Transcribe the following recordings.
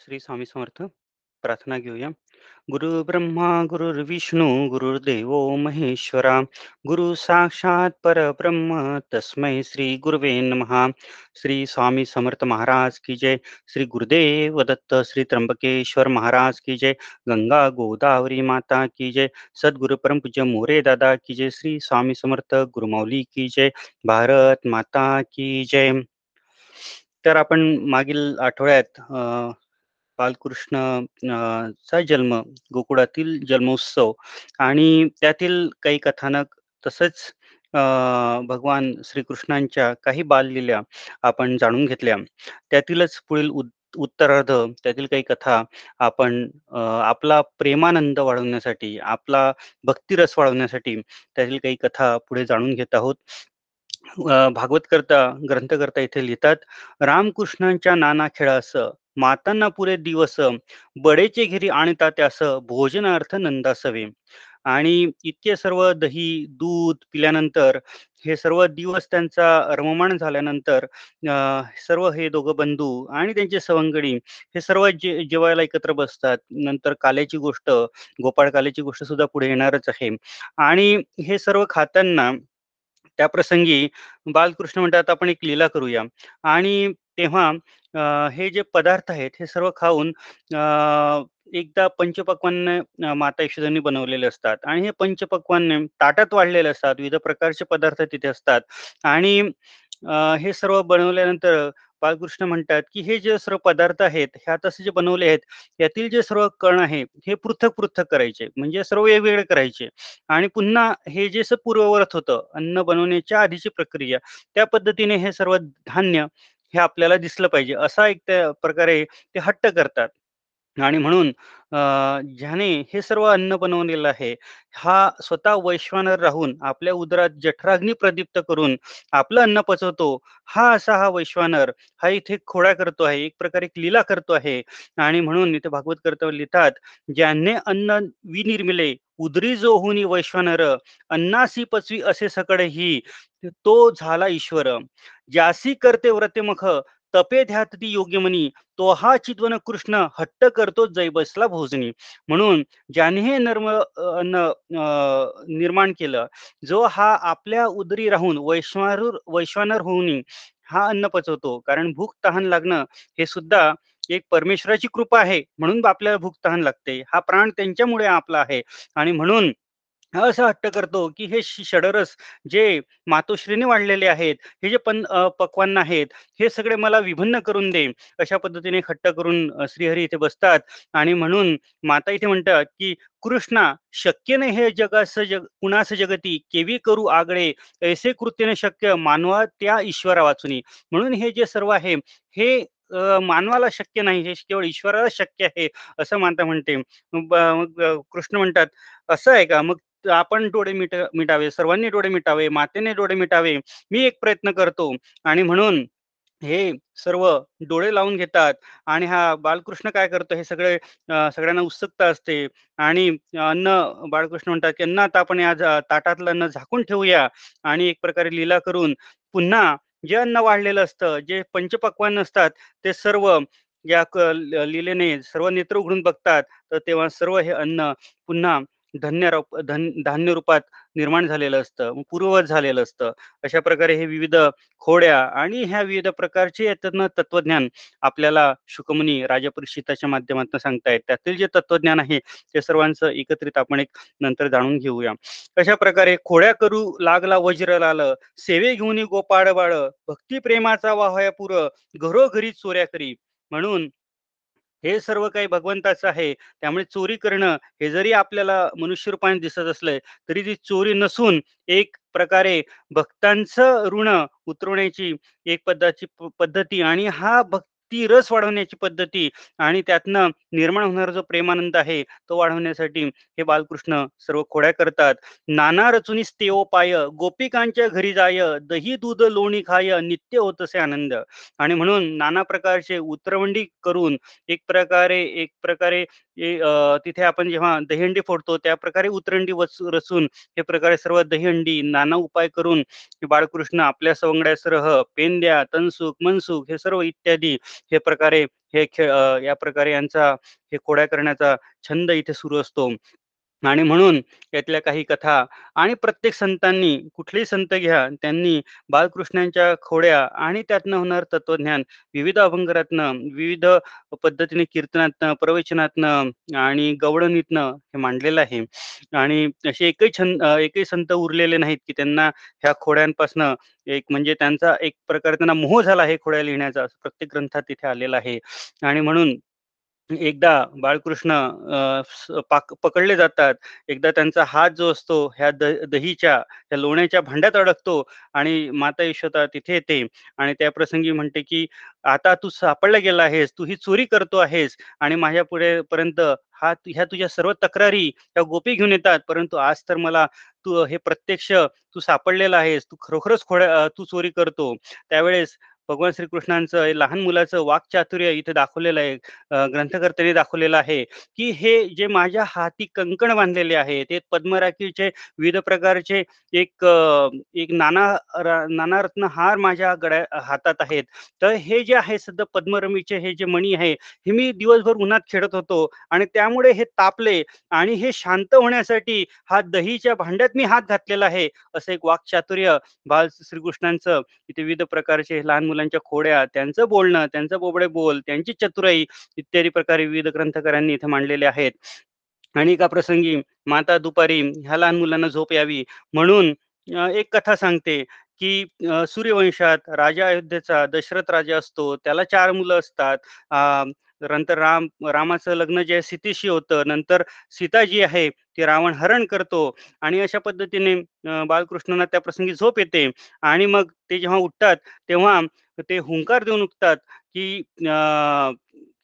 श्री स्वामी समर्थ। प्रार्थना घेऊया। गुरु ब्रह्मा गुरुर्विष्णू गुरुर्देवो महेश्वरा, गुरु साक्षात परब्रह्म, तस्मै श्री गुरुवे नमः। श्री स्वामी समर्थ महाराज की जय। श्री गुरुदेव दत्त, श्री त्र्यंबकेश्वर महाराज की जय। गंगा गोदावरी माता की जय। सदगुरु परम पूज्य मोरे दादा की जय। श्री स्वामी समर्थ गुरुमाऊली की जय। भारत माता की जय। तर आपण मागील आठवड्यात बालकृष्ण चा जन्म गोकुळातील जन्मोत्सव आणि त्यातील काही कथानक तसंच भगवान श्रीकृष्णांच्या काही बाललील्या आपण जाणून घेतल्या. त्यातीलच पुढील उत्तरार्ध त्यातील काही कथा आपण आपला प्रेमानंद वाढवण्यासाठी आपला भक्तिरस वाढवण्यासाठी त्यातील काही कथा पुढे जाणून घेत आहोत. भागवत करता ग्रंथकर्ता इथे लिहितात रामकृष्णांच्या नाना खेळास मातांना पुरे दिवस बडेचे घरी आणता त्यास भोजनार्थ नंदासवे. आणि इतके सर्व दही दूध पिल्यानंतर हे सर्व दिवस त्यांचा रममाण झाल्यानंतर सर्व हे दोघं बंधू आणि त्यांचे सवंगडी हे सर्व जे जेवायला एकत्र बसतात. नंतर काल्याची गोष्ट गोपाळ काल्याची गोष्ट सुद्धा पुढे येणारच आहे. आणि हे सर्व खाताना त्या प्रसंगी बालकृष्ण म्हणतात आपण एक लीला करूया. आणि तेव्हा हे जे पदार्थ आहेत हे सर्व खाऊन अ, एकदा पंचपक्वान्न माता यशोदांनी बनवलेले असतात. आणि हे पंचपक्वान्न ताटात वाढलेले असतात. विविध प्रकारचे पदार्थ तिथे असतात. आणि हे सर्व बनवल्यानंतर बाळकृष्ण म्हणतात की हे जे सर्व पदार्थ आहेत हे आता असे जे बनवले आहेत यातील जे सर्व कण आहे हे पृथक पृथक करायचे म्हणजे सर्व वेगवेगळे करायचे. आणि पुन्हा हे जे स होतं अन्न बनवण्याच्या आधीची प्रक्रिया त्या पद्धतीने हे सर्व धान्य हे आपल्याला दिसलं पाहिजे. असा एक त्या प्रकारे ते हट्ट करतात. आणि म्हणून ज्याने हे सर्व अन्न बनवलेलं आहे हा स्वतः वैश्वानर राहून आपल्या उदरात जठराग्नी प्रदीप्त करून आपलं अन्न पचवतो हा असा हा वैश्वानर हा इथे खोडा करतो आहे एक प्रकारे एक लीला करतो आहे. आणि म्हणून इथे भागवत कर्तव्य लिहितात ज्याने अन्न विनिर्मिले उदरी जो हुनी वैश्वानर अन्नासी पचवी असे सकळ ही तो झाला ईश्वर. ज्यासी करते व्रतेमुख तपे ध्यात ती योग्य म्हणी तो हा चितवन कृष्ण हट्ट करतो जै बसला भोजनी. म्हणून ज्याने हे नर्म निर्माण केलं जो हा आपल्या उदरी राहून वैश्वानर वैश्वानर होऊन हा अन्न पचवतो. कारण भूक तहान लागणं हे सुद्धा एक परमेश्वराची कृपा आहे. म्हणून आपल्याला भूक तहान लागते. हा प्राण त्यांच्यामुळे आपला आहे. आणि म्हणून असं हट्ट करतो की हे षडरस जे मातोश्रीने वाढलेले आहेत हे जे पण पक्वान पक्वान्न आहेत हे सगळे मला विभिन्न करून दे अशा पद्धतीने हट्ट करून श्रीहरी इथे बसतात. आणि म्हणून माता इथे म्हणतात की कृष्णा शक्य नाही हे जगास जग कुणास जगती केवी करू आगळे ऐसे कृत्यने शक्य मानवा त्या ईश्वरा वाचून. म्हणून हे जे सर्व आहे हे मानवाला शक्य नाही हे केवळ ईश्वराला शक्य आहे असं माता म्हणते. कृष्ण म्हणतात असं आहे का? मग आपण डोळे मिट मिटावे सर्वांनी डोळे मिटावे मातेने डोळे मिटावे मी एक प्रयत्न करतो. आणि म्हणून हे सर्व डोळे लावून घेतात. आणि हा बालकृष्ण काय करतो हे सगळे सगळ्यांना उत्सुकता असते. आणि अन्न बाळकृष्ण म्हणतात की अन्न आता आपण या ताटातलं अन्न झाकून ठेवूया. आणि एक प्रकारे लीला करून पुन्हा जे अन्न वाढलेलं असतं जे पंचपक्वान असतात ते सर्व या लिलेने सर्व नेत्र उघडून बघतात. तर तेव्हा सर्व हे अन्न पुन्हा धन्य रूप धन धान्य रूपात निर्माण झालेलं असतं पूर्ववत झालेलं असतं. अशा प्रकारे हे विविध खोड्या आणि ह्या विविध प्रकारचे तत्वज्ञान आपल्याला शुकमुनी राजपरिषिताच्या माध्यमातून सांगतायत त्यातील जे तत्वज्ञान आहे ते सर्वांचं एकत्रित आपण एक नंतर जाणून घेऊया. अशा प्रकारे खोड्या करू लागला वज्र लाल सेवे घेऊन गोपाळ बाळ भक्ती प्रेमाचा वाहया पुर घरोघरी चोऱ्या करी. म्हणून हे सर्व काही भगवंताचं आहे. त्यामुळे चोरी करणं हे जरी आपल्याला मनुष्यरूपाने दिसत असलंय तरी ती चोरी नसून एक प्रकारे भक्तांचं ऋण उतरवण्याची एक पद्धती पद्धती आणि हा भक्त ती रस वाढवण्याची पद्धती आणि त्यातनं निर्माण होणारा जो प्रेमानंद आहे तो वाढवण्यासाठी हे बालकृष्ण सर्व खोड्या करतात. नाना रचुनीस तेओ पाय गोपिकांच्या घरी जाय दही दूध लोणी खाय नित्य होत असे आनंद. आणि म्हणून नाना प्रकारचे उतरवंडी करून एक प्रकारे एक प्रकारे तिथे आपण जेव्हा दहीहंडी फोडतो त्या प्रकारे उतरंडी रसून रचून हे प्रकारे सर्व दहीहंडी नाना उपाय करून बाळकृष्ण आपल्या सवंगड्यासह पेंद्या तनसुख मनसुख हे सर्व इत्यादी हे प्रकारे हे खेळ या प्रकारे यांचा हे खोड्या करण्याचा छंद इथे सुरू असतो. आणि म्हणून यातल्या काही कथा आणि प्रत्येक संतांनी कुठलेही संत घ्या त्यांनी बालकृष्णांच्या खोड्या आणि त्यातनं होणार तत्वज्ञान विविध अभंगरातनं विविध पद्धतीने कीर्तनातनं प्रवचनातनं आणि गवळणीतनं हे मांडलेलं आहे. आणि असे एकही छंद एकही संत उरलेले नाहीत की त्यांना ह्या खोड्यांपासनं एक म्हणजे त्यांचा एक प्रकारे त्यांना मोह झाला आहे खोड्या लिहिण्याचा प्रत्येक ग्रंथात तिथे आलेला आहे. आणि म्हणून एकदा बाळकृष्ण पाक पकडले जातात. एकदा त्यांचा हात जो असतो ह्या द दहीच्या त्या लोण्याच्या भांड्यात अडकतो आणि माता यशोदा तिथे येते आणि त्या प्रसंगी म्हणते की आता तू सापडला गेला आहेस तू ही चोरी करतो आहेस आणि माझ्या पुढे पर्यंत हा ह्या तुझ्या सर्व तक्रारी त्या गोपी घेऊन येतात. परंतु आज तर मला तू हे प्रत्यक्ष तू सापडलेला आहेस तू खरोखरच खोड्या तू चोरी करतो. त्यावेळेस भगवान श्रीकृष्णांचं लहान मुलाचं वाक्चातुर्य इथे दाखवलेलं आहे ग्रंथकर्त्यांनी दाखवलेलं आहे की हे जे माझ्या हाती कंकण बांधलेले आहे ते पद्मराखीचे विविध प्रकारचे एक एक नाना नाना रत्न हार माझ्या गड्या हातात आहेत. तर हे जे आहे सध्या पद्मरमीचे हे जे मणी आहे हे मी दिवसभर उन्हात खेळत होतो आणि त्यामुळे हे तापले आणि हे शांत होण्यासाठी हा दहीच्या भांड्यात मी हात घातलेला आहे असं एक वाक्चातुर्य बाल श्रीकृष्णांचं इथे विविध प्रकारचे लहान मुलं मुलांच्या खोड्या त्यांचं बोलणं त्यांचं बोबडे बोल त्यांची चतुराई इत्यादी प्रकारे विविध ग्रंथकारांनी इथे मांडलेले आहेत. आणि एका प्रसंगी माता दुपारी ह्या लहान मुलांना झोप यावी म्हणून एक कथा सांगते की सूर्यवंशात राजा अयोध्येचा दशरथ राजा असतो त्याला चार मुलं असतात. नंतर राम रामाचं लग्न जे आहे सीतेशी होतं. नंतर सीता जी आहे ती रावण हरण करतो आणि अशा पद्धतीने बालकृष्णांना त्या प्रसंगी झोप येते. आणि मग ते जेव्हा उठतात तेव्हा ते हुंकार देऊन उठतात की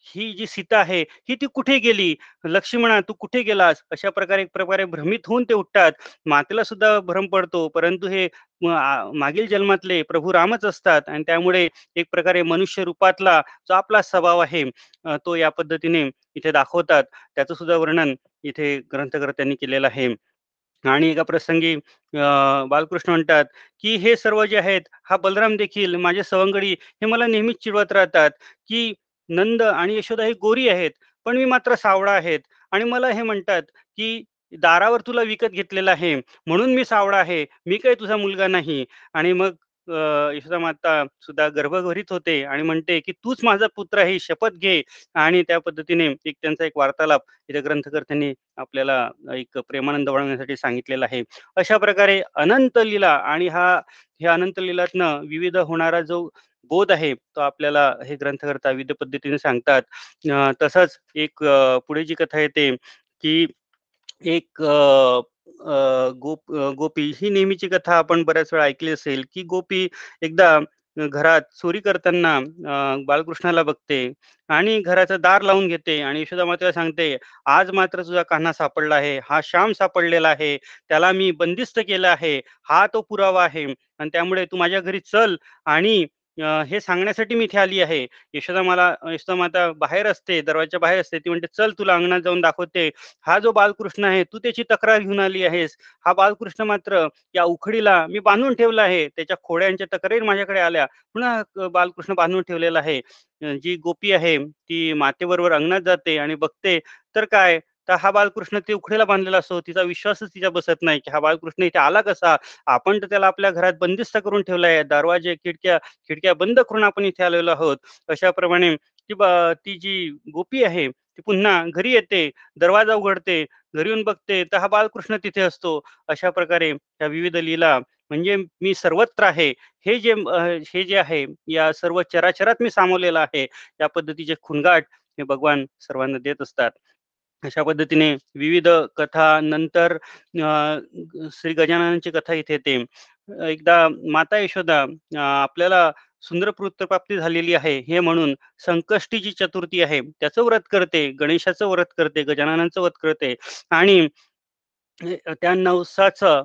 ही जी सीता आहे ही ती कुठे गेली? लक्ष्मणा तू कुठे गेलास? अशा प्रकारे एक प्रकारे भ्रमित होऊन ते उठतात. मातेला सुद्धा भ्रम पडतो परंतु हे मागील जन्मातले प्रभू रामच असतात आणि त्यामुळे एक प्रकारे मनुष्य रूपातला जो आपला स्वभाव आहे तो या पद्धतीने इथे दाखवतात. त्याचं सुद्धा वर्णन इथे ग्रंथकर्त्यांनी केलेलं आहे. आणि एका प्रसंगी बालकृष्ण म्हणतात की हे सर्व जे आहेत हा बलराम देखील माझे सवंगडी हे मला नेहमीच चिडवत राहतात की नंद आणि यशोदा ही गोरी आहेत पण मी मात्र सावळा आहेत. आणि मला हे म्हणतात की दारावर तुला विकत घेतलेला आहे म्हणून मी सावळा आहे मी काही तुझा मुलगा नाही. आणि मग यशोदा माता सुद्धा गर्भघरीत होते आणि म्हणते की तूच माझा पुत्र आहे शपथ घे. आणि त्या पद्धतीने एक त्यांचा एक वार्तालाप इथे ग्रंथकर्त्यांनी आपल्याला एक प्रेमानंद वाढवण्यासाठी सांगितलेला आहे. अशा प्रकारे अनंत लीला आणि हा ह्या अनंत लिलातनं विविध होणारा जो बोध आहे तो आपल्याला हे ग्रंथकर्ता विविध पद्धतीने सांगतात तसंच एक पुढे जी कथा येते की एक गोप गोपी ही नेहमीची कथा आपण बऱ्याच वेळा ऐकली असेल की गोपी एकदा घरात चोरी करताना बालकृष्णाला बघते आणि घराचं दार लावून घेते आणि यशोदा मातेला सांगते आज मात्र तुझा कान्हा सापडला आहे हा श्याम सापडलेला आहे त्याला मी बंदिस्त केलं आहे हा तो पुरावा आहे आणि त्यामुळे तू माझ्या घरी चल आणि हे सांगण्यासाठी मी इथे आली आहे. यशोदा मला यशोदा माता बाहेर असते दरवाजा बाहेर असते. ती म्हणते चल तुला अंगणात जाऊन दाखवते. हा जो बालकृष्ण आहे तू त्याची तक्रार घेऊन आली आहेस. हा बालकृष्ण मात्र या उखडीला मी बांधून ठेवला आहे. त्याच्या खोड्यांच्या तक्रारी माझ्याकडे आल्या. पुन्हा बालकृष्ण बांधून ठेवलेला आहे. जी गोपी आहे ती मातेबरोबर अंगणात जाते आणि बघते तर काय? तर हा बालकृष्ण ते उखडेला बांधलेला असतो. तिचा विश्वासच तिच्या बसत नाही की हा बालकृष्ण इथे आला कसा? आपण तर त्याला आपल्या घरात बंदिस्त करून ठेवलाय दरवाजे खिडक्या खिडक्या बंद करून आपण इथे आलेलो आहोत. अशाप्रमाणे ती ती जी गोपी आहे ती पुन्हा घरी येते दरवाजा उघडते घरी येऊन बघते. तर हा बालकृष्ण तिथे असतो. अशा प्रकारे या विविध लीला म्हणजे मी सर्वत्र आहे. हे जे हे जे आहे या सर्व चराचरात मी सामावलेलं आहे. या पद्धतीचे खुणगाट हे भगवान सर्वांना देत असतात. अशा पद्धतीने विविध कथा नंतर श्री गजाननांची कथा इथे येते. एकदा माता यशोदा आपल्याला सुंदर प्राप्ती झालेली आहे हे म्हणून संकष्टी जी चतुर्थी आहे. त्याचं व्रत करते गणेशाचं व्रत करते गजाननांचं व्रत करते आणि त्या नवसाचं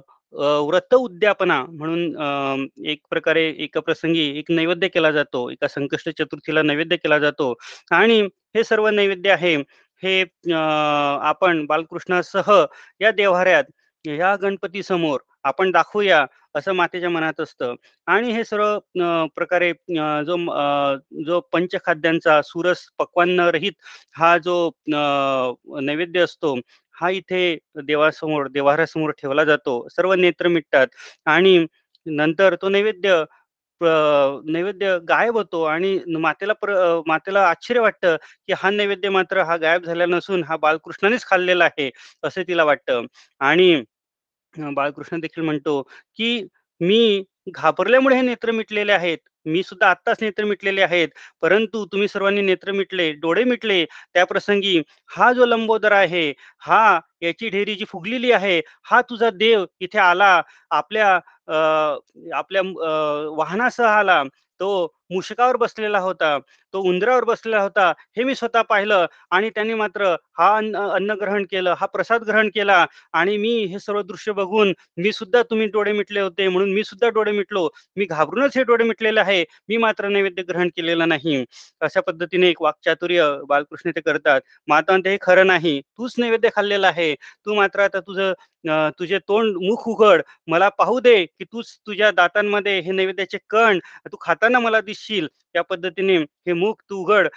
व्रत उद्यापना म्हणून एक प्रकारे एका प्रसंगी एक नैवेद्य केला जातो. एका संकष्ट चतुर्थीला नैवेद्य केला जातो. आणि हे सर्व नैवेद्य आहे. हे आपण बालकृष्णासह या देवाऱ्यात या गणपती समोर आपण दाखवूया असं मातेच्या मनात असतं. आणि हे सर्व प्रकारे जो जो पंचखाद्यांचा सुरस पक्वान्न रहित हा जो नैवेद्य असतो हा इथे देवासमोर देवाऱ्यासमोर ठेवला जातो. सर्व नेत्र मिटतात आणि नंतर तो नैवेद्य नैवेद्य गायब होतो आणि मातेला प्र मातेला आश्चर्य वाटतं, की हा नैवेद्य मात्र हा गायब झाला नसून हा बालकृष्णानेच खाल्लेला आहे, असं तिला वाटतं. आणि बाळकृष्ण देखील म्हणतो, की "मी घाबरल्यामुळे हे नेत्र मिटलेले आहेत. मी सुद्धा आत्ताच नेत्र मिटलेले आहेत. परंतु तुम्ही सर्वांनी नेत्र मिटले, डोळे मिटले, त्याप्रसंगी हा जो लंबोदर आहे, हा याची ढेरी जी फुगलेली आहे, हा तुझा देव इथे आला. आपल्या आपल्या अ, वाहनासह आला. तो मूषकावर बसलेला होता. तो उंदरावर बसलेला होता. हे मी स्वतः पाहिलं आणि त्यांनी मात्र हा अन्न अन्न ग्रहण केलं, हा प्रसाद ग्रहण केला आणि मी हे सर्व दृश्य बघून मी सुद्धा तुम्ही डोळे मिटले होते म्हणून मी सुद्धा डोळे मिटलो. मी घाबरूनच हे डोळे मिटलेले आहे. मी मात्र नैवेद्य ग्रहण केलेलं नाही. अशा पद्धतीने एक वाक्चातुर्य बालकृष्ण ते करतात. माता ते "हे खरं नाही. तूच नैवेद्य खाल्लेला आहे. तू मात्र आता तुझं तुझे तोंड मुख उघड. मला पाहू दे, की तूच तुझ्या दातांमध्ये हे नैवेद्याचे कण तू खाताना मला दिसशील." त्या पद्धतीने हे मुख तू उघड.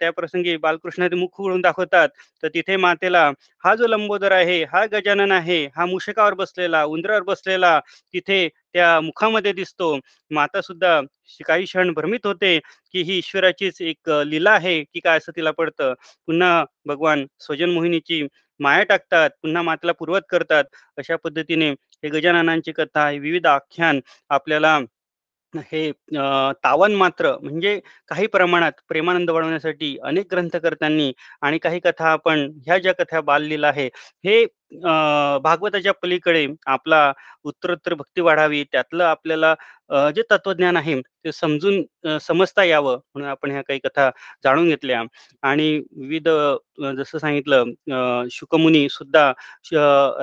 त्या प्रसंगी बालकृष्ण ते मुख उघडून दाखवतात. तर तिथे मातेला हा जो लंबोदर आहे, हा गजानन आहे, हा मुषकावर बसलेला, उंदरावर बसलेला तिथे त्या मुखामध्ये दिसतो. माता सुद्धा काही क्षण भ्रमित होते, की ही ईश्वराचीच एक लीला आहे, की काय असं तिला पडतं. पुन्हा भगवान स्वजन मोहिनीची माया टाकतात, पुन्हा मातेला पूर्वत करतात. अशा पद्धतीने हे गजाननांची कथा, हे विविध आख्यान आपल्याला हे तावन मात्र म्हणजे काही प्रमाणात प्रेमानंद वाढवण्यासाठी अनेक ग्रंथकर्त्यांनी आणि काही कथा आपण ह्या ज्या कथा बाललीला आहे हे भागवताच्या पलीकडे आपला उत्तरोत्तर भक्ती वाढावी त्यातलं आपल्याला जे तत्वज्ञान आहे ते समजून समजता यावं म्हणून आपण ह्या काही कथा जाणून घेतल्या आणि विविध जसं सांगितलं शुकमुनी सुद्धा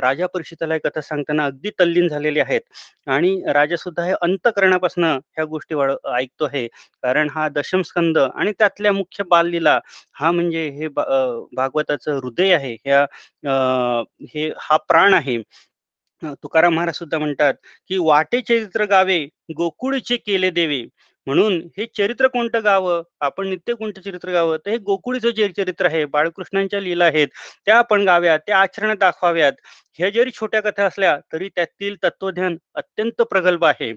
राजा परिषदेला ही कथा सांगताना अगदी तल्लीन झालेले आहेत आणि राजा सुद्धा हे अंतकरणापासून ह्या गोष्टी वाढ ऐकतो आहे. कारण हा दशम स्कंद आणि त्यातल्या मुख्य बाललीला हा म्हणजे हे भागवताचं हृदय आहे. ह्या हे हा प्राण आहे. तुकाराम महाराज सुद्धा म्हणतात, की "वाटे चरित्र गावे, गोकुळचे केले देवे." म्हणून हे चरित्र कोणतं गावं? आपण नित्य कोणतं चरित्र गावं? तर हे गोकुळीचं जे चरित्र आहे, बाळकृष्णांच्या लीला आहेत, त्या आपण गाव्यात, त्या आचरणात दाखवाव्यात. ह्या जरी छोट्या कथा असल्या, तरी त्यातील तत्वज्ञान अत्यंत प्रगल्भ आहे.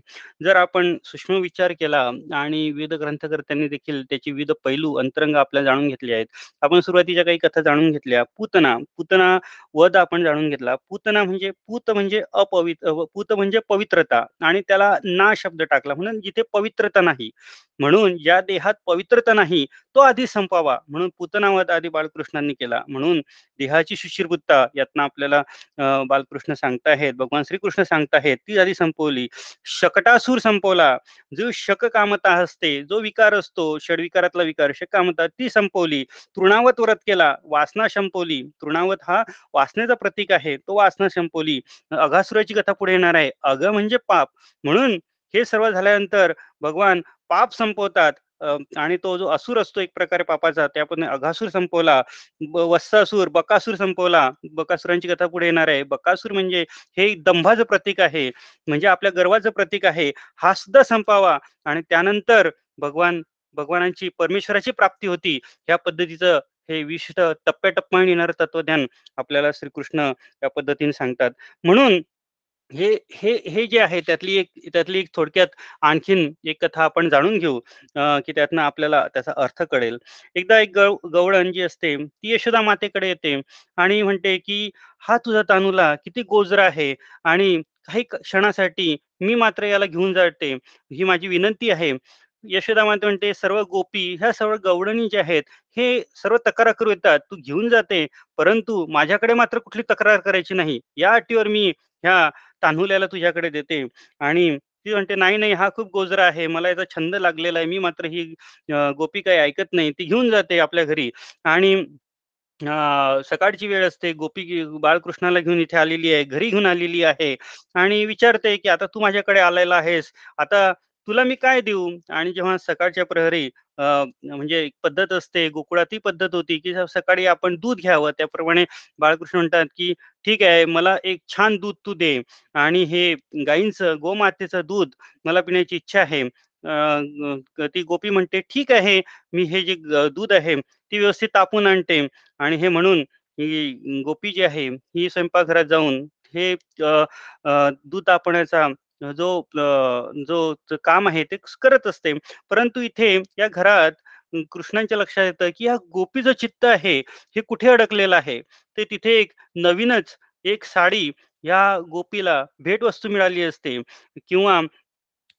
जर आपण सूक्ष्म विचार केला आणि विविध ग्रंथकर्त्यांनी देखील त्याचे विविध पैलू, अंतरंग आपल्या जाणून घेतले आहेत. आपण सुरुवातीच्या काही कथा जाणून घेतल्या. पूतना, पूतना वध आपण जाणून घेतला. पूतना म्हणजे पूत म्हणजे अपवित्र पूत म्हणजे पवित्रता आणि त्याला ना शब्द टाकला म्हणून जिथे पवित्रता नाही. म्हणून ज्या देहात पवित्रता नाही, तो आधी संपावा. म्हणून पूतनावध आधी बाळकृष्णांनी केला. म्हणून देहाची शुचिर्भुतता यातनं आपल्याला बालकृष्ण सांगताहेत, भगवान श्रीकृष्ण सांगताहेत, ती आधी संपवली. शकटासूर संपवला. जो शक कामता असते, जो विकार असतो, षडविकारातला विकार शककामता ती संपवली. तृणावत व्रत केला, वासना संपवली. तृणावत हा वासनेचा प्रतीक आहे. तो वासना संपवली. अघासुराची कथा पुढे येणार आहे. अघ म्हणजे पाप. म्हणून हे सर्व झाल्यानंतर भगवान पाप संपवतात आणि तो जो असुर असतो एक प्रकारे पापाचा, त्यापणे अघासुर संपवला. ब बकासूर संपवला. बकासुरांची कथा पुढे येणार आहे. बकासूर म्हणजे हे दंभाचं प्रतीक आहे. म्हणजे आपल्या गर्वाचं प्रतीक आहे. हा सुद्धा संपावा आणि त्यानंतर भगवान भगवानांची परमेश्वराची प्राप्ती होती. ह्या पद्धतीचं हे विशिष्ट टप्प्याटप्प्याने येणारं तत्वज्ञान आपल्याला श्रीकृष्ण या पद्धतीने सांगतात. म्हणून हे हे हे जे आहे त्यातली एक त्यातली एक थोडक्यात आणखीन एक कथा आपण जाणून घेऊ की त्यातनं आपल्याला त्याचा अर्थ कळेल. एकदा एक गव गवळण जी असते ती यशोदा मातेकडे येते आणि म्हणते, की "हा तुझा तानूला किती गोजरा आहे आणि काही क्षणासाठी मी मात्र याला घेऊन जाते. ही माझी विनंती आहे." यशोदा माते म्हणते, "सर्व गोपी ह्या सर्व गवळणी ज्या आहेत, हे सर्व तक्रार करू येतात. तू घेऊन जाते, परंतु माझ्याकडे मात्र कुठली तक्रार करायची नाही. या अटीवर मी ह्या तान्हुल्याला तुझ्याकडे देते आणि ती म्हणते, "नाही, नाही, हा खूप गोजरा आहे. मला याचा छंद लागलेला आहे. मी मात्र ही गोपी काही ऐकत नाही." ती घेऊन जाते आपल्या घरी आणि सकाळची वेळ असते. गोपी बाळकृष्णाला घेऊन इथे आलेली आहे, घरी घेऊन आलेली आहे आणि विचारते, की "आता तू माझ्याकडे आलेला आहेस. आता तुला मी काय देऊ? आणि जेव्हा सकाळच्या प्रहरी म्हणजे एक पद्धत असते, गोकुळात ही पद्धत होती, की सकाळी आपण दूध घ्यावं. त्याप्रमाणे बाळकृष्ण म्हणतात, की "ठीक आहे, मला एक छान दूध तू दे आणि हे गायींचं गोमातेचं दूध मला पिण्याची इच्छा आहे." ती गोपी म्हणते, "ठीक आहे, मी हे जे दूध आहे, ती व्यवस्थित तापून आणते." आणि हे म्हणून ही गोपी जी आहे, ही स्वयंपाकघरात जाऊन हे दूध तापण्याचा जो जो काम आहे ते करत असते. परंतु इथे या घरात कृष्णांच्या लक्षात येतं, की या गोपीचं चित्त आहे, हे कुठे अडकलेलं आहे. ते तिथे एक नवीनच एक साडी या गोपीला भेटवस्तू मिळाली असते किंवा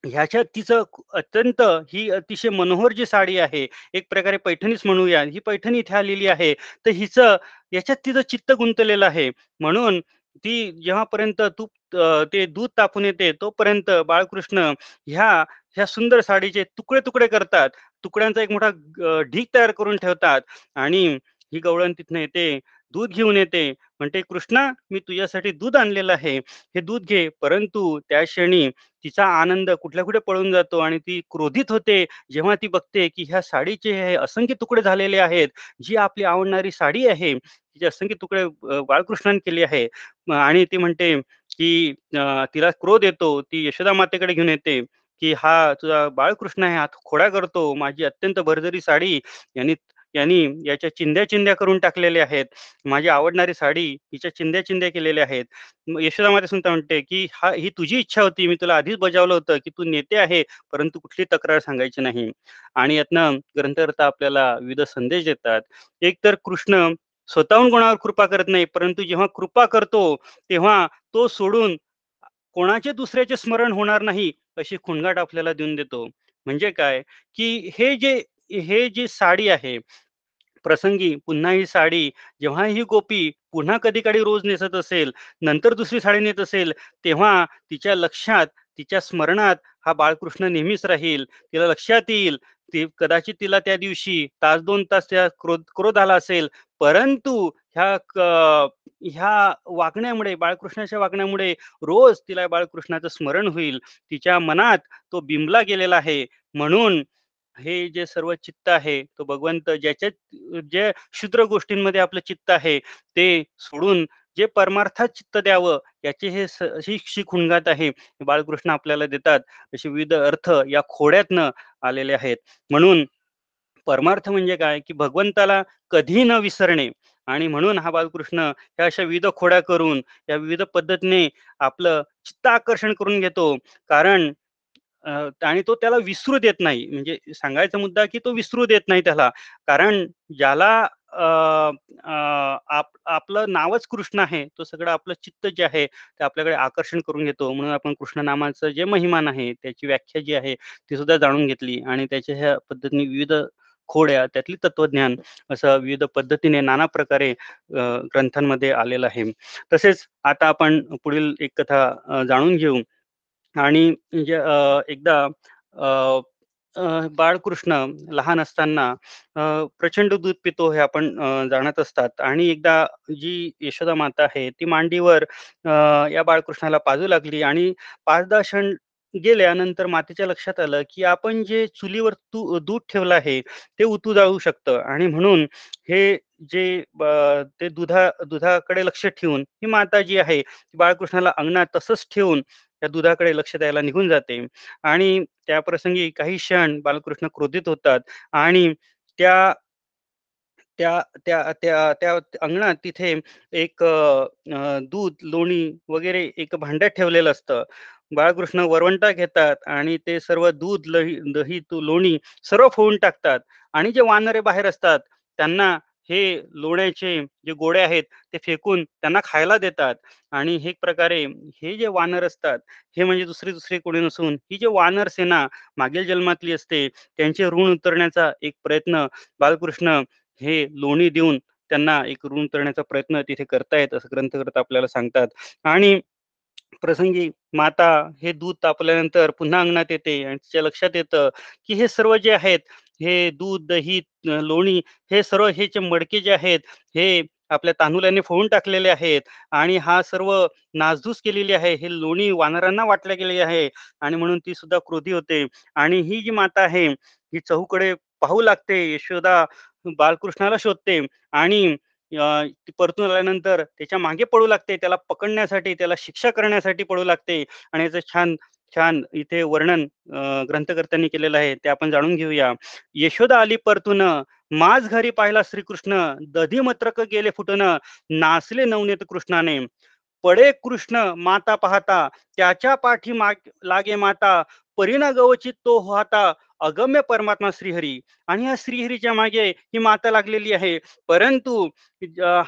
ह्याच्यात तिचं अत्यंत ही अतिशय मनोहर जी साडी आहे, एक प्रकारे पैठणीच म्हणूया. ही पैठणी इथे आलेली आहे. तर हिचं याच्यात तिचं चित्त गुंतलेलं आहे. म्हणून ती जेव्हापर्यंत तूप ते दूध तापून येते, तोपर्यंत बाळकृष्ण ह्या ह्या सुंदर साडीचे तुकडे-तुकडे करतात. तुकड्यांचा एक मोठा ढीक ढीग तयार करून ठेवतात आणि ही गवळण तिथनं येते, दूध घेऊन येते. म्हणते, "कृष्णा, मी तुझ्यासाठी दूध आणलेलं आहे. हे दूध घे." परंतु त्या क्षणी तिचा आनंद कुठल्या कुठे पळून जातो आणि ती क्रोधित होते जेव्हा ती बघते की ह्या साडीचे हे असंख्य तुकडे झालेले आहेत जी आपली आवडणारी साडी आहे तिचे असंख्य तुकडे बाळकृष्णाने केली आहे. आणि ती म्हणते की तिला क्रोध येतो ती यशोदा मातेकडे घेऊन येते की हा तुझा बाळकृष्ण आहे हा खोडा करतो माझी अत्यंत भरजरी साडी यांनी यांनी याच्या चिंध्या चिंध्या करून टाकलेल्या आहेत माझी आवडणारी साडी हिच्या चिंध्या चिंध्या केलेल्या आहेत यशोदा माता सुद्धा म्हणते, की "हा ही तुझी इच्छा होती. मी तुला आधीच बजावलं होतं, की तू नेते आहे, परंतु कुठली तक्रार सांगायची नाही." आणि यातनं ग्रंथकर्ता आपल्याला विविध संदेश देतात. एक तर कृष्ण स्वतःहून कोणावर कृपा करत नाही, परंतु जेव्हा कृपा करतो, तेव्हा तो सोडून कोणाचे दुसऱ्याचे स्मरण होणार नाही, अशी खुणगाट आपल्याला देऊन देतो. म्हणजे काय, की हे जे हे जी साडी आहे प्रसंगी पुन्हा ही साडी जेव्हा ही गोपी पुन्हा कधी-कधी रोज नेसत असेल, नंतर दुसरी साडी नेत असेल, तेव्हा तिच्या लक्षात, तिच्या स्मरणात हा बाळकृष्ण नेहमीच राहील. तिला लक्षात येईल, ती कदाचित तिला त्या दिवशी तास दोन तास त्या क्रोध क्रोध आला असेल, परंतु ह्या क ह्या वागण्यामुळे, बाळकृष्णाच्या वागण्यामुळे रोज तिला बाळकृष्णाचं स्मरण होईल. तिच्या मनात तो बिंबला गेलेला आहे. म्हणून हे जे सर्व चित्त आहे, तो भगवंत ज्याच्यात जे क्षुद्र गोष्टींमध्ये आपलं चित्त आहे, ते सोडून जे परमार्थात चित्त द्यावं, याची हे स अशी आहे. बाळकृष्ण आपल्याला देतात. असे विविध अर्थ या खोड्यातनं आलेले आहेत. म्हणून परमार्थ म्हणजे काय, की भगवंताला कधी न विसरणे आणि म्हणून हा बालकृष्ण ह्या अशा विविध खोड्या करून, या विविध पद्धतीने आपलं चित्त आकर्षण करून घेतो. कारण आणि तो त्याला विसरू देत नाही. म्हणजे सांगायचा मुद्दा, की तो विसरू देत नाही त्याला. कारण ज्याला अ, आप आपलं नावच कृष्ण आहे. तो सगळं आपलं चित्त जे आहे, ते आपल्याकडे आकर्षण करून घेतो. म्हणून आपण कृष्ण नामाचं जे महिमान आहे, त्याची व्याख्या जी आहे, ती सुद्धा जाणून घेतली आणि त्याच्या ह्या पद्धतीने विविध खोड्या, त्यातली तत्वज्ञान असं विविध पद्धतीने नाना प्रकारे ग्रंथांमध्ये आलेलं आहे. तसेच आता आपण पुढील एक कथा जाणून घेऊ. आणि म्हणजे, एकदा बाळकृष्ण लहान असताना प्रचंड दूध पितो हे आपण जाणत असतात. आणि एकदा जी यशोदा माता आहे ती मांडीवर या बाळकृष्णाला पाजू लागली आणि 5-10 क्षण गेल्यानंतर मातेच्या लक्षात आलं, की आपण जे चुलीवर तू दूध ठेवलं आहे ते उतू जाऊ शकतं. आणि म्हणून हे जे ते दुधा दुधाकडे लक्ष ठेवून ही माता जी आहे, ती बाळकृष्णाला अंगणात तसंच ठेवून त्या दुधाकडे लक्ष द्यायला निघून जाते आणि त्या प्रसंगी काही क्षण बालकृष्ण क्रोधित होतात आणि त्या त्या त्या त्या त्या अंगणात तिथे एक दूध, लोणी वगैरे एक भांड्यात ठेवलेलं असतं. बाळकृष्ण वरवंटा घेतात आणि ते सर्व दूध, लही दही, तू लोणी सर्व फोडून टाकतात आणि जे वानरे बाहेर असतात त्यांना हे लोण्याचे जे गोडे आहेत ते फेकून त्यांना खायला देतात आणि हे एक प्रकारे हे जे वानर असतात, हे म्हणजे दुसरे-दुसरे कोणी नसून ही जी वानर सेना मागील जन्मातली असते, त्यांचे ऋण उतरण्याचा एक प्रयत्न बालकृष्ण हे लोणी देऊन त्यांना एक ऋण उतरण्याचा प्रयत्न तिथे करतायत, असं ग्रंथकर्ता आपल्याला सांगतात. आणि प्रसंगी माता हे दूध तापल्यानंतर पुन्हा अंगणात येते आणि तिच्या लक्षात येतं, की हे सर्व जे आहेत, हे दूध, दही, लोणी हे सर्व हे जे मडके जे आहेत, हे आपल्या तांदुळाने फोडून टाकलेले आहेत आणि हा सर्व नासधूस केलेली आहे. हे लोणी वानरांना वाटले गेले आहे आणि म्हणून ती सुद्धा क्रोधी होते. आणि ही जी माता आहे ही चहूकडे पाहू लागते यशोदा बालकृष्णाला शोधते आणि परतून आल्यानंतर त्याच्यामागे पडू लागते. त्याला पकडण्यासाठी त्याला शिक्षा करण्यासाठी पडू लागते आणि याचं छान छान इथे वर्णन ग्रंथकर्त्यांनी केलेलं आहे ते आपण जाणून घेऊया. यशोदा आली परतून माझ घरी पाहिला श्रीकृष्ण दधी मत्रक गेले फुटन नाचले नवनीत कृष्णाने. पडे कृष्ण माता पाहता त्याच्या पाठी माग लागे माता परिणा गवचित तो होता अगम्य परमात्मा श्रीहरी. आणि या श्रीहरीच्या मागे ही माता लागलेली आहे. परंतु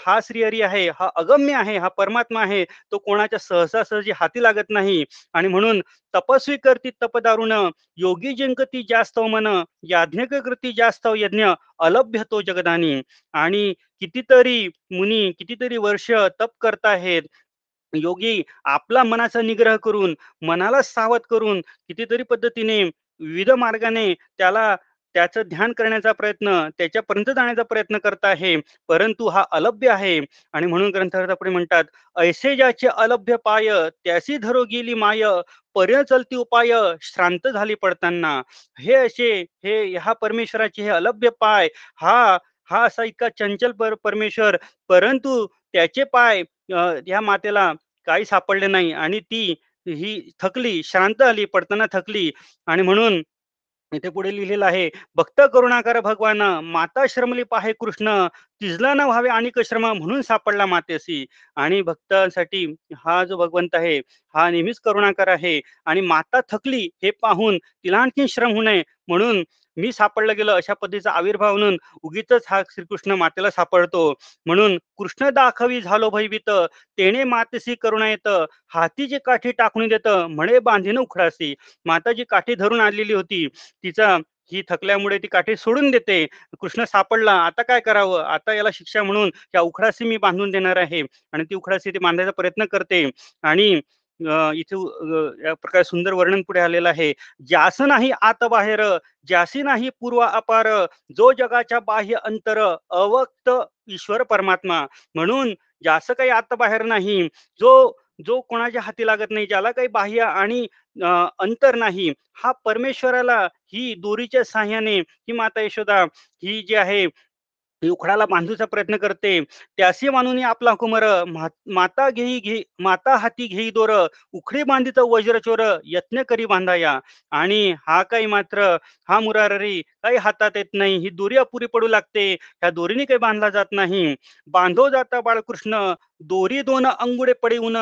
हा श्रीहरी आहे हा अगम्य आहे हा परमात्मा आहे तो कोणाच्या सहजासहजी हाती लागत नाही. आणि म्हणून तपस्वी करती तपदारुण योगी जिंकती जास्त मन याज्ञक कृती जास्त यज्ञ अलभ्य तो जगदानी. आणि कितीतरी मुनी कितीतरी वर्ष तप करताहेत योगी आपला मनाचा निग्रह करून मनाला सावध करून कितीतरी पद्धतीने विविध मार्गाने त्याला त्याचं ध्यान करण्याचा प्रयत्न त्याच्यापर्यंत जाण्याचा प्रयत्न करत आहे. परंतु हा अलभ्य आहे. आणि म्हणून ग्रंथकर्ता पुढे म्हणतात ऐसे ज्याचे अलभ्य पाय त्यासी धरो गेली माय पर्य चलती उपाय श्रांत झाली पडताना. हे असे हे ह्या परमेश्वराचे हे अलभ्य पाय हा हा असा इतका चंचल पर परमेश्वर. परंतु त्याचे पाय ह्या मातेला काही सापडले नाही. आणि ती ही थकली शांत आली पडताना थकली आणि म्हणून इथे पुढे लिहिलेलं आहे भक्त करुणाकर भगवान माता श्रमली पाहे कृष्ण तिजला न व्हावे आणि कश्रमा म्हणून सापडला मातेसी आणि भक्तांसाठी हा जो भगवंत आहे हा नेहमीच करुणाकर आहे. आणि माता थकली हे पाहून तिला आणखी श्रम होऊ नये म्हणून मी सापडलं गेलं अशा पद्धतीचा आविर्भाव म्हणून उगीच हा श्रीकृष्ण मातेला सापडतो. म्हणून कृष्ण दाखवी झालो भयभीत तेने मातेसी करुणा येत हातीची काठी टाकून देत म्हणे बांधीन उखडासी. माता जी काठी धरून आलेली होती तिचा ही थकल्यामुळे ती काठी सोडून देते. कृष्ण सापडला. आता काय करावं? आता याला शिक्षा म्हणून या उखडासी मी बांधून देणार आहे. आणि ती उखडासी ती बांधायचा प्रयत्न करते. आणि इथे या प्रकारे सुंदर वर्णन पुढे आलेलं आहे. ज्यास नाही आत बाहेर ज्यासी नाही पूर्व अपार जो जगाच्या बाह्य अंतर अवक्त ईश्वर परमात्मा. म्हणून ज्यास काही आत बाहेर नाही जो जो कोणाच्या हाती लागत नाही ज्याला काही बाह्य आणि अंतर नाही. हा परमेश्वराला ही दोरीच्या साह्याने ही माता यशोदा ही जी आहे उखडाला बांधूचा प्रयत्न करते. त्यासी मानून आपला कुमर माता घेई घे माता हाती घेई दोर उखडी बांधित वज्रचोर यत्न करी बांधाया. आणि हा काही मात्र हा मुरारी काही हातात येत नाही. ही दोरी अपुरी पडू लागते. ह्या दोरीने काही बांधला जात नाही. बांधो जाता बाळकृष्ण दोरी दोन अंगुडे पडेऊन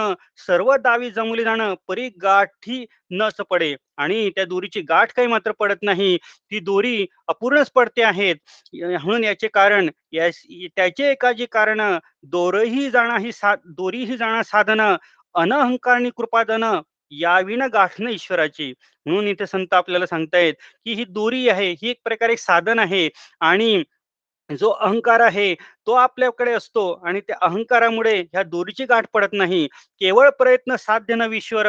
सर्व दावी जमुली जाणं परी गाठी नस पडे. आणि त्या दोरीची गाठ काही मात्र पडत नाही. ती दोरी अपूर्णच पडते आहेत. म्हणून याचे कारण या त्याचे एकाजी कारण दोरही जाणं ही सा दोरीही जाणं साधन अनहंकारणी कृपादन याविन गाठणं ईश्वराची. म्हणून इथे संत आपल्याला सांगतायत की ही दोरी आहे ही एक प्रकारे साधन आहे. आणि जो अहंकार आहे तो आपल्याकडे असतो आणि त्या अहंकारामुळे ह्या दोरीची गाठ पडत नाही. केवळ प्रयत्न साध्य न ईश्वर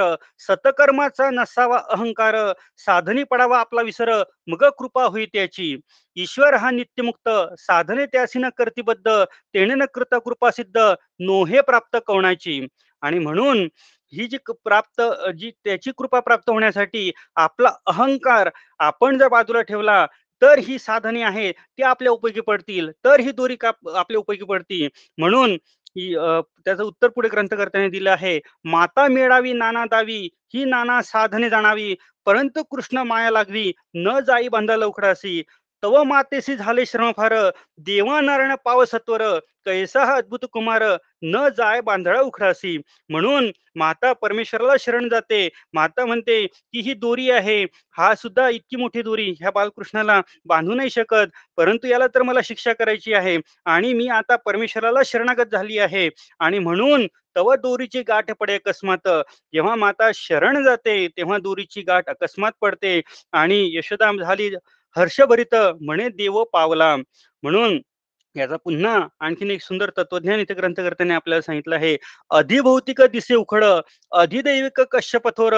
सतकर्माचा नसावा अहंकार साधनी पडावा आपला विसर मग कृपा होई त्याची. ईश्वर हा नित्यमुक्त साधने त्यासी न कर्तिबद्ध तेने न कृत कृपा सिद्ध नोहे प्राप्त कवणाची आणि म्हणून ही जी प्राप्त जी त्याची कृपा प्राप्त होण्यासाठी आपला अहंकार आपण जर बाजूला ठेवला तर ही साधने आहेत ती आपल्या उपयोगी पडतील तर ही दोरी का आपल्या उपयोगी पडतील. म्हणून ही त्याचं उत्तर पुढे ग्रंथकर्त्याने दिलं आहे माता मिळावी नाना दावी ही नाना साधने जाणावी परंतु कृष्ण माया लागवी न जाई बांधा लवकरासी तव मातेसी झाले श्रम फार देवा नारायण पाव कैसा हा अद्भुत कुमार न जाय बांधळा उखडासी. म्हणून माता परमेश्वराला शरण जाते. माता म्हणते की ही दोरी आहे. हा सुद्धा इतकी मोठी दोरी. ह्या बालकृष्णाला बांधू नाही शकत. परंतु याला तर मला शिक्षा करायची आहे. आणि मी आता परमेश्वराला शरणागत झाली आहे. आणि म्हणून तव दोरीची गाठ पडे अकस्मात. जेव्हा माता शरण जाते तेव्हा दोरीची गाठ अकस्मात पडते. आणि यशोदा झाली हर्षभरित म्हणे देव पावला म्हणून याचा पुन्हा आणखीन एक सुंदर तत्वज्ञान इथे ग्रंथकर्त्याने आपल्याला सांगितलं आहे. अधिभौतिक दिसे उखड अधिदैविक कश्यपथोर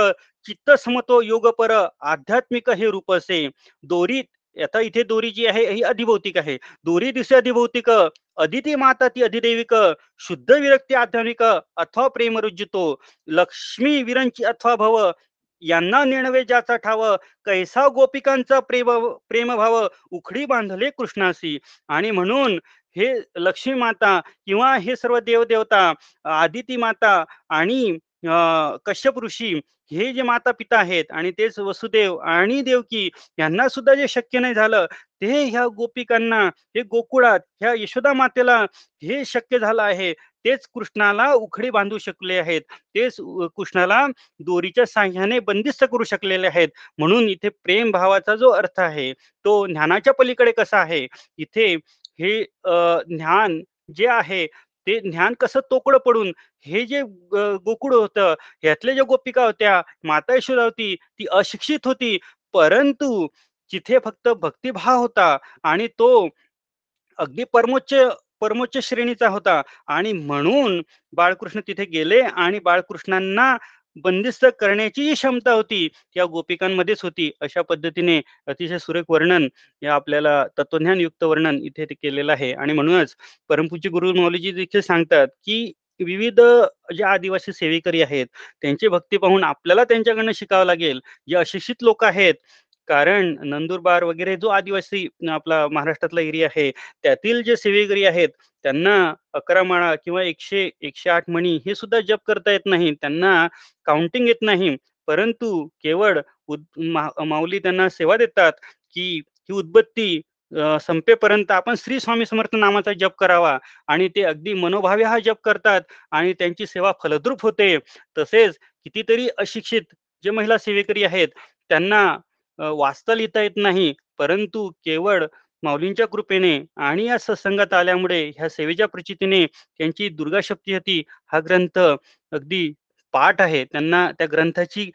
चित्त समतो योगपर आध्यात्मिक हे रूप असे. दोरी आता इथे दोरी जी आहे ही अधिभौतिक आहे. दोरी दिसे अधिभौतिक अदिती माता ती अधिदैविक शुद्ध विरक्ती आध्यात्मिक अथवा प्रेम रुजितो लक्ष्मी विरंची अथवा भव यांना नेणवे ज्याचा ठाव कैसा गोपिकांचा प्रेम प्रेमभाव उखडी बांधले कृष्णासी आणि म्हणून हे लक्ष्मी माता किंवा हे सर्व देवदेवता आदिती माता आणि कश्यप ऋषी हे जे माता पिता आहेत आणि तेच वसुदेव आणि देवकी यांना सुद्धा जे शक्य नाही झालं ते ह्या गोपिकांना हे गोकुळात ह्या यशोदा मातेला हे शक्य झालं आहे. तेच कृष्णाला उखडी बांधू शकले आहेत. तेच कृष्णाला दोरीच्या साह्याने बंदिस्त करू शकलेले आहेत. म्हणून इथे प्रेम भावाचा जो अर्थ आहे तो ज्ञानाच्या पलीकडे कसा आहे? इथे हे ज्ञान जे आहे ते ज्ञान कसं तोकडं पडून हे जे गोकुळ होतं ह्यातल्या ज्या गोपिका होत्या माता यशोदा होती ती अशिक्षित होती. परंतु जिथे फक्त भक्तिभाव होता आणि तो अगदी परमोच्च परमोच्च श्रेणीचा होता. आणि म्हणून बाळकृष्ण तिथे गेले आणि बाळकृष्णांना बंदिस्त करण्याची क्षमता होती त्या गोपिकांमध्येच होती. अशा पद्धतीने अतिशय सुरेख वर्णन या आपल्याला तत्वज्ञान युक्त वर्णन इथे केलेलं आहे. आणि म्हणूनच परमपूज्य गुरु मौलीजी देखील सांगतात की विविध जे आदिवासी सेवेकरी आहेत त्यांची भक्ती पाहून आपल्याला त्यांच्याकडनं शिकावं लागेल. जे अशिक्षित लोक आहेत कारण नंदुरबार वगैरे जो आदिवासी आपला महाराष्ट्रातला एरिया आहे त्यातील जे सेवेकरी आहेत त्यांना अकरा माळा किंवा एकशे एकशे आठ मणी हे सुद्धा जप करता येत नाही. त्यांना काउंटिंग येत नाही. परंतु केवळ माऊली त्यांना सेवा देतात की ही उत्पत्ती संपेपर्यंत आपण श्री स्वामी समर्थ नामाचा जप करावा आणि ते अगदी मनोभावे हा जप करतात आणि त्यांची सेवा फलद्रूप होते. तसेच कितीतरी अशिक्षित जे महिला सेवेकरी आहेत त्यांना वाचता लिहिता येत नाही. परंतु केवळ माऊलींच्या कृपेने आणि या सत्संगात आल्यामुळे ह्या सेवेच्या प्रचितीने त्यांची दुर्गा होती. हा ग्रंथ अगदी पाठ आहे. त्यांना त्या ग्रंथाची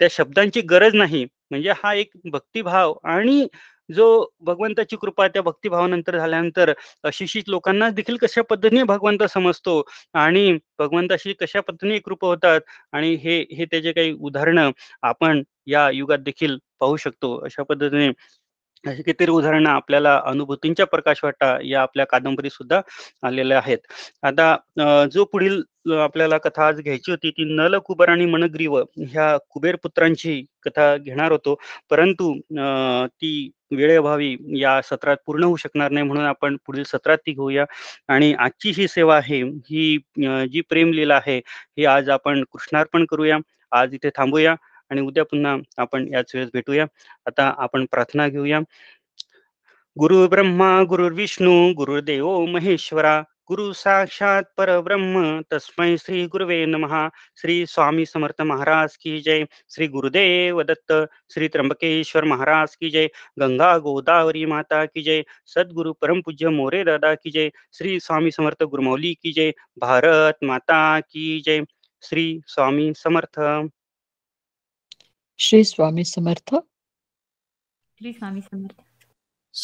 त्या शब्दांची गरज नाही. म्हणजे हा एक भक्तिभाव आणि जो भगवंताची कृपा त्या भक्तिभावानंतर झाल्यानंतर अशिक्षित लोकांना देखील कशा पद्धतीने भगवंत समजतो आणि भगवंताशी कशा पद्धतीने कृपा होतात आणि हे हे त्याचे काही उदाहरणं आपण या युगात देखील पाहू शकतो. अशा पद्धतीने अशी कितीतरी उदाहरणं आपल्याला अनुभूतींच्या प्रकाशवाटा या आपल्या कादंबरी सुद्धा आलेल्या आहेत. आता जो पुढील आपल्याला कथा आज घ्यायची होती ती नल कुबर आणि मनग्रीव ह्या कुबेर पुत्रांची कथा घेणार होतो. परंतु ती वेळेअभावी या सत्रात पूर्ण होऊ शकणार नाही म्हणून आपण पुढील सत्रात ती घेऊया. आणि आजची ही सेवा आहे ही जी प्रेमलीला आहे ही आज आपण कृष्णार्पण करूया. आज इथे थांबूया आणि उद्या पुन्हा आपण याच वेळेस भेटूया. आता आपण प्रार्थना घेऊया. गुरु ब्रह्मा गुरुर्विष्णू गुरुदेव महेश्वरा गुरु साक्षात परब्रह्म। तस्मै श्री गुरुवे नमः। श्री स्वामी समर्थ महाराज की जय। श्री गुरुदेव दत्त। श्री त्र्यंबकेश्वर महाराज की जय। गंगा गोदावरी माता की जय। सद्गुरु परम पूज्य मोरे दादा की जय। श्री स्वामी समर्थ गुरुमौली की जय। भारत माता की जय। श्री स्वामी समर्थ। श्री स्वामी समर्थ। श्री स्वामी समर्थ।